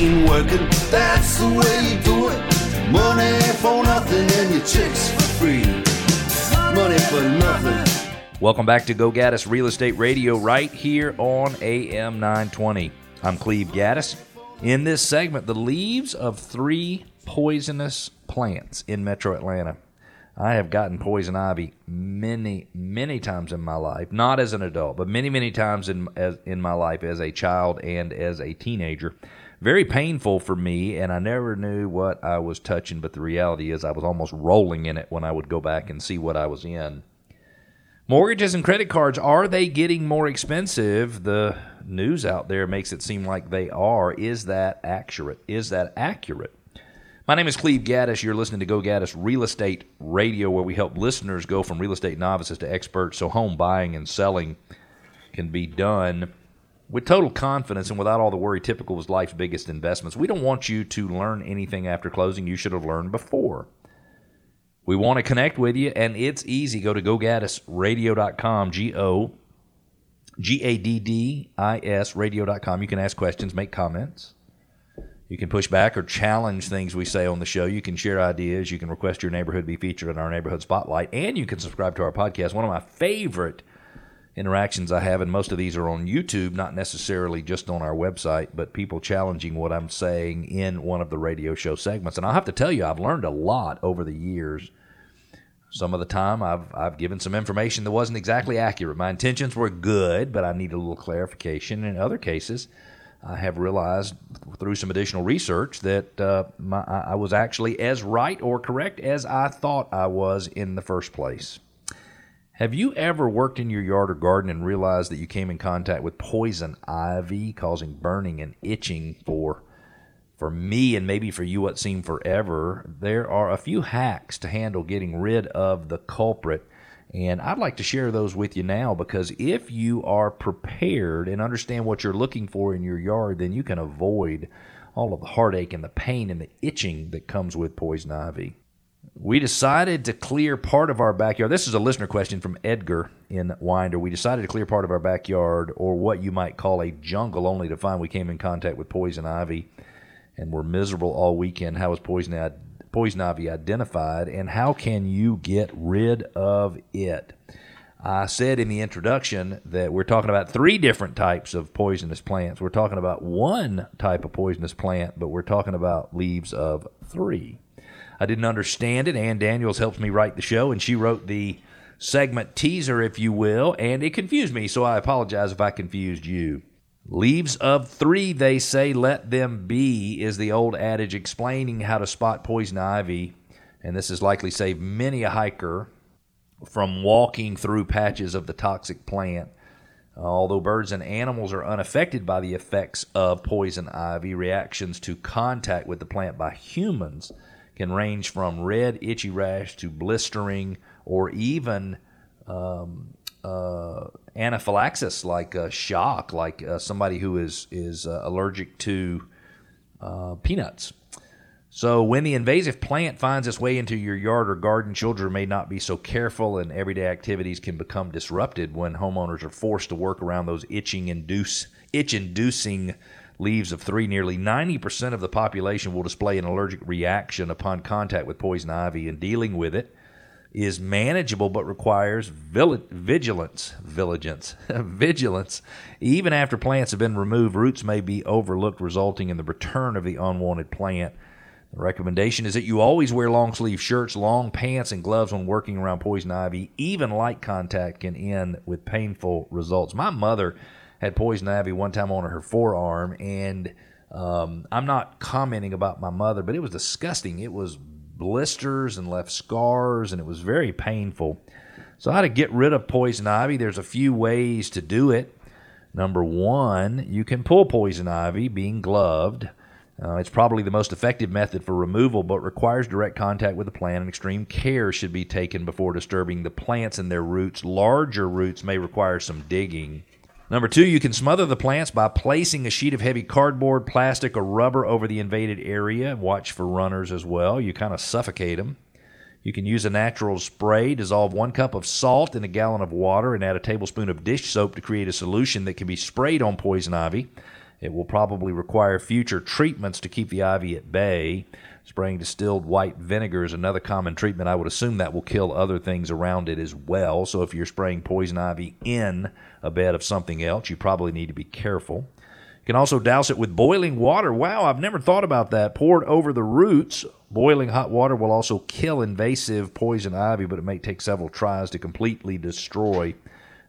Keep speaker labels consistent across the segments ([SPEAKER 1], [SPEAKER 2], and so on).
[SPEAKER 1] ain't working. That's the way you do it. Money for nothing and your chicks for free. Money for nothing.
[SPEAKER 2] Welcome back to Go Gaddis Real Estate Radio right here on AM 920. I'm Cleve Gaddis. In this segment, the leaves of three poisonous plants in metro Atlanta. I have gotten poison ivy many, many times in my life, not as an adult, but many, many times in, as, in my life as a child and as a teenager. Very painful for me, and I never knew what I was touching, but the reality is I was almost rolling in it when I would go back and see what I was in. Mortgages and credit cards, are they getting more expensive? The news out there makes it seem like they are. Is that accurate? Is that accurate? My name is Cleve Gaddis. You're listening to Go Gaddis Real Estate Radio, where we help listeners go from real estate novices to experts so home buying and selling can be done with total confidence and without all the worry typical of life's biggest investments. We don't want you to learn anything after closing you should have learned before. We want to connect with you, and it's easy. Go to gogaddisradio.com, G O G A D D I S radio.com. You can ask questions, make comments. You can push back or challenge things we say on the show. You can share ideas. You can request your neighborhood be featured in our neighborhood spotlight, and you can subscribe to our podcast. One of my favorite interactions I have, and most of these are on YouTube, not necessarily just on our website, but people challenging what I'm saying in one of the radio show segments. And I'll have to tell you, I've learned a lot over the years. Some of the time, I've I've given some information that wasn't exactly accurate. My intentions were good, but I need a little clarification. In other cases, I have realized through some additional research that uh, my, I was actually as right or correct as I thought I was in the first place. Have you ever worked in your yard or garden and realized that you came in contact with poison ivy causing burning and itching for for me and maybe for you what seemed forever? There are a few hacks to handle getting rid of the culprit. And I'd like to share those with you now because if you are prepared and understand what you're looking for in your yard, then you can avoid all of the heartache and the pain and the itching that comes with poison ivy. We decided to clear part of our backyard. This is a listener question from Edgar in Winder. We decided to clear part of our backyard, or what you might call a jungle, only to find we came in contact with poison ivy and were miserable all weekend. How was poison, poison ivy identified, and how can you get rid of it? I said in the introduction that we're talking about three different types of poisonous plants. We're talking about one type of poisonous plant, but we're talking about leaves of three. I didn't understand it. Ann Daniels helps me write the show, and she wrote the segment teaser, if you will, and it confused me, so I apologize if I confused you. Leaves of three, they say, let them be, is the old adage explaining how to spot poison ivy, and this has likely saved many a hiker from walking through patches of the toxic plant. Uh, although birds and animals are unaffected by the effects of poison ivy, reactions to contact with the plant by humans can range from red, itchy rash to blistering or even um, uh, anaphylaxis, like a shock, like uh, somebody who is, is uh, allergic to uh, peanuts. So, when the invasive plant finds its way into your yard or garden, children may not be so careful, and everyday activities can become disrupted when homeowners are forced to work around those itching induce itch inducing leaves of three, nearly 90% of the population will display an allergic reaction upon contact with poison ivy, and dealing with it is manageable but requires vigilance. Vigilance. vigilance. Even after plants have been removed, roots may be overlooked, resulting in the return of the unwanted plant. The recommendation is that you always wear long sleeve shirts, long pants, and gloves when working around poison ivy. Even light contact can end with painful results. My mother had poison ivy one time on her forearm, and um, I'm not commenting about my mother, but it was disgusting. It was blisters and left scars, and it was very painful. So, how to get rid of poison ivy? There's a few ways to do it. Number one, you can pull poison ivy being gloved. Uh, it's probably the most effective method for removal, but requires direct contact with the plant, and extreme care should be taken before disturbing the plants and their roots. Larger roots may require some digging. Number two, you can smother the plants by placing a sheet of heavy cardboard, plastic, or rubber over the invaded area. Watch for runners as well. You kind of suffocate them. You can use a natural spray. Dissolve one cup of salt in a gallon of water and add a tablespoon of dish soap to create a solution that can be sprayed on poison ivy. It will probably require future treatments to keep the ivy at bay. Spraying distilled white vinegar is another common treatment. I would assume that will kill other things around it as well. So if you're spraying poison ivy in a bed of something else, you probably need to be careful. You can also douse it with boiling water. Wow, I've never thought about that. Poured over the roots. Boiling hot water will also kill invasive poison ivy, but it may take several tries to completely destroy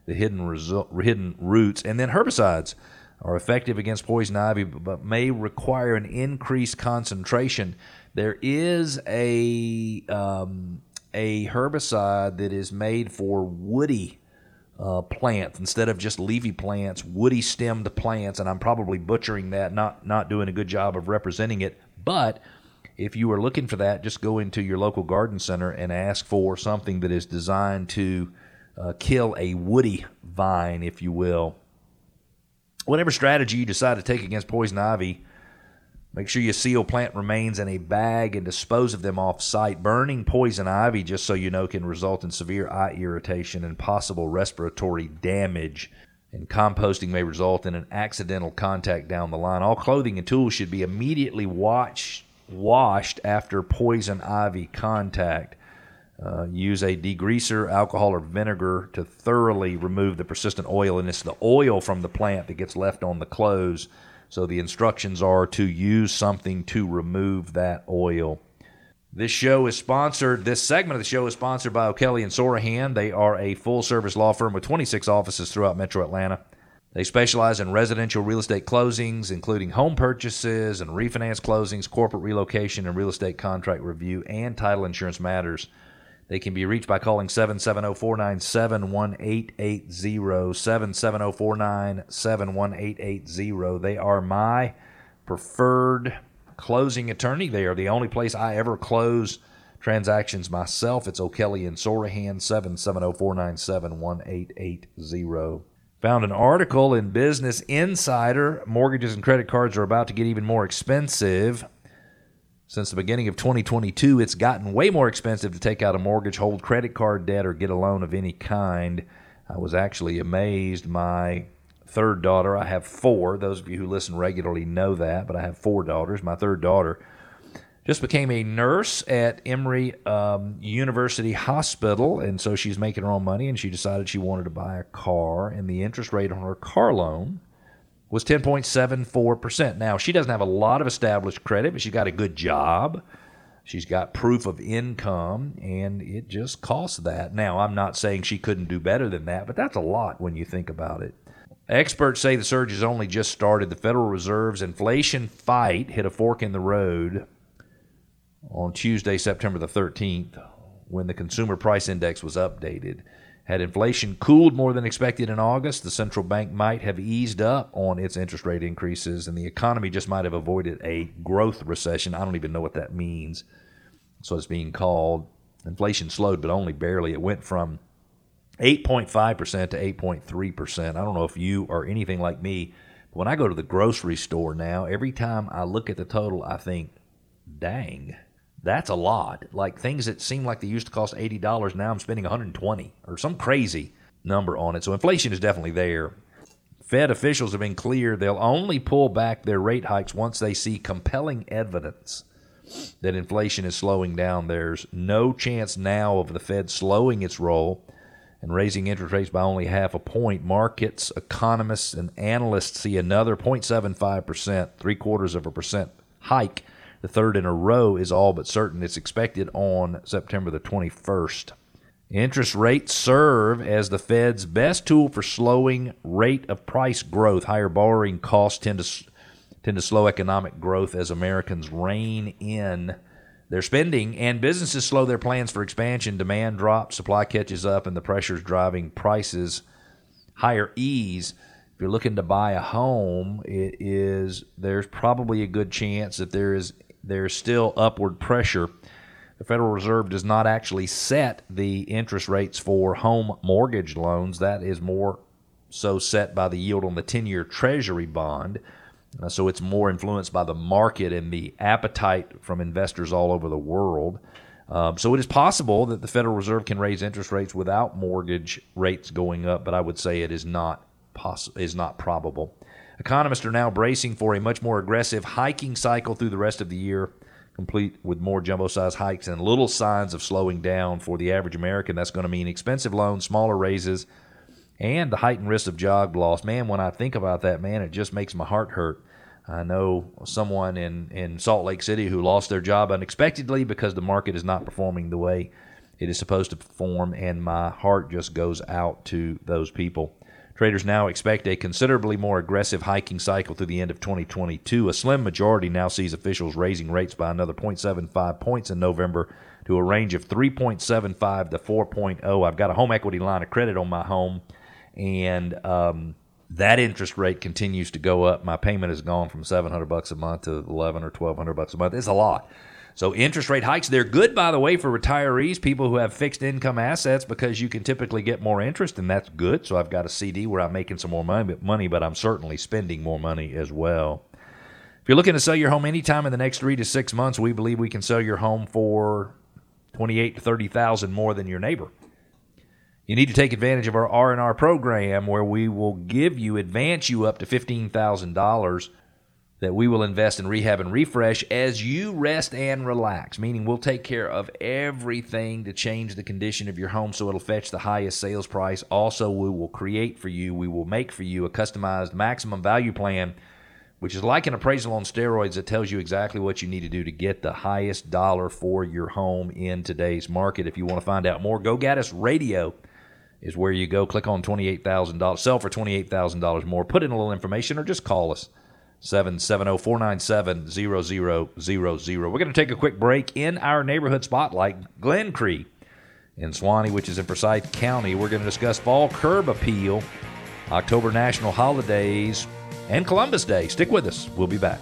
[SPEAKER 2] the hidden, resu- hidden roots. And then herbicides are effective against poison ivy, but may require an increased concentration. There is a um, a herbicide that is made for woody uh, plants instead of just leafy plants, woody stemmed plants, and I'm probably butchering that, not not doing a good job of representing it. But if you are looking for that, just go into your local garden center and ask for something that is designed to uh, kill a woody vine, if you will whatever strategy you decide to take against poison ivy, make sure you seal plant remains in a bag and dispose of them off site. Burning poison ivy, just so you know, can result in severe eye irritation and possible respiratory damage. And composting may result in an accidental contact down the line. All clothing and tools should be immediately watch, washed after poison ivy contact. Uh, use a degreaser, alcohol, or vinegar to thoroughly remove the persistent oil, and it's the oil from the plant that gets left on the clothes. So the instructions are to use something to remove that oil. This show is sponsored. This segment of the show is sponsored by O'Kelley and Sorohan. They are a full-service law firm with 26 offices throughout Metro Atlanta. They specialize in residential real estate closings, including home purchases and refinance closings, corporate relocation and real estate contract review, and title insurance matters. They can be reached by calling 770 497 1880. 770 497 1880. They are my preferred closing attorney. They are the only place I ever close transactions myself. It's O'Kelley and Sorohan, 770 497 1880. Found an article in Business Insider. Mortgages and credit cards are about to get even more expensive. Since the beginning of 2022, it's gotten way more expensive to take out a mortgage, hold credit card debt, or get a loan of any kind. I was actually amazed. My third daughter, I have four. Those of you who listen regularly know that, but I have four daughters. My third daughter just became a nurse at Emory um, University Hospital, and so she's making her own money, and she decided she wanted to buy a car, and the interest rate on her car loan was 10.74%. Now, she doesn't have a lot of established credit, but she's got a good job. She's got proof of income, and it just costs that. Now, I'm not saying she couldn't do better than that, but that's a lot when you think about it. Experts say the surge has only just started. The Federal Reserve's inflation fight hit a fork in the road on Tuesday, September the 13th, when the Consumer Price Index was updated. Had inflation cooled more than expected in August, the central bank might have eased up on its interest rate increases, and the economy just might have avoided a growth recession. I don't even know what that means. So it's being called. Inflation slowed, but only barely. It went from 8.5% to 8.3%. I don't know if you are anything like me, but when I go to the grocery store now, every time I look at the total, I think, dang that's a lot. Like things that seem like they used to cost eighty dollars, now I'm spending 120 or some crazy number on it. So inflation is definitely there. Fed officials have been clear they'll only pull back their rate hikes once they see compelling evidence that inflation is slowing down. There's no chance now of the Fed slowing its roll and raising interest rates by only half a point. Markets, economists, and analysts see another 0.75%, three quarters of a percent hike the third in a row is all but certain. It's expected on September the 21st. Interest rates serve as the Fed's best tool for slowing rate of price growth. Higher borrowing costs tend to tend to slow economic growth as Americans rein in their spending and businesses slow their plans for expansion. Demand drops, supply catches up, and the pressures driving prices higher ease if you're looking to buy a home, it is there's probably a good chance that there is there's still upward pressure. The Federal Reserve does not actually set the interest rates for home mortgage loans. That is more so set by the yield on the 10 year Treasury bond. Uh, so it's more influenced by the market and the appetite from investors all over the world. Um, so it is possible that the Federal Reserve can raise interest rates without mortgage rates going up, but I would say it is not poss- is not probable. Economists are now bracing for a much more aggressive hiking cycle through the rest of the year, complete with more jumbo size hikes and little signs of slowing down for the average American. That's going to mean expensive loans, smaller raises, and the heightened risk of job loss. Man, when I think about that, man, it just makes my heart hurt. I know someone in, in Salt Lake City who lost their job unexpectedly because the market is not performing the way it is supposed to perform, and my heart just goes out to those people. Traders now expect a considerably more aggressive hiking cycle through the end of 2022. A slim majority now sees officials raising rates by another 0.75 points in November to a range of 3.75 to 4.0. I've got a home equity line of credit on my home, and um, that interest rate continues to go up. My payment has gone from 700 bucks a month to 11 or 1200 bucks a month. It's a lot. So interest rate hikes, they're good by the way for retirees, people who have fixed income assets because you can typically get more interest and that's good. So I've got a CD where I'm making some more money, but I'm certainly spending more money as well. If you're looking to sell your home anytime in the next 3 to 6 months, we believe we can sell your home for 28 to 30,000 more than your neighbor. You need to take advantage of our R&R program where we will give you advance you up to $15,000 that we will invest in rehab and refresh as you rest and relax, meaning we'll take care of everything to change the condition of your home so it'll fetch the highest sales price. Also, we will create for you, we will make for you a customized maximum value plan which is like an appraisal on steroids that tells you exactly what you need to do to get the highest dollar for your home in today's market. If you want to find out more, go Gaddis Radio is where you go. Click on $28,000, sell for $28,000 more. Put in a little information or just call us. 770-497-0000. We're going to take a quick break in our neighborhood spotlight, Glen Glencree in Suwanee, which is in Forsyth County. We're going to discuss fall curb appeal, October national holidays, and Columbus Day. Stick with us. We'll be back.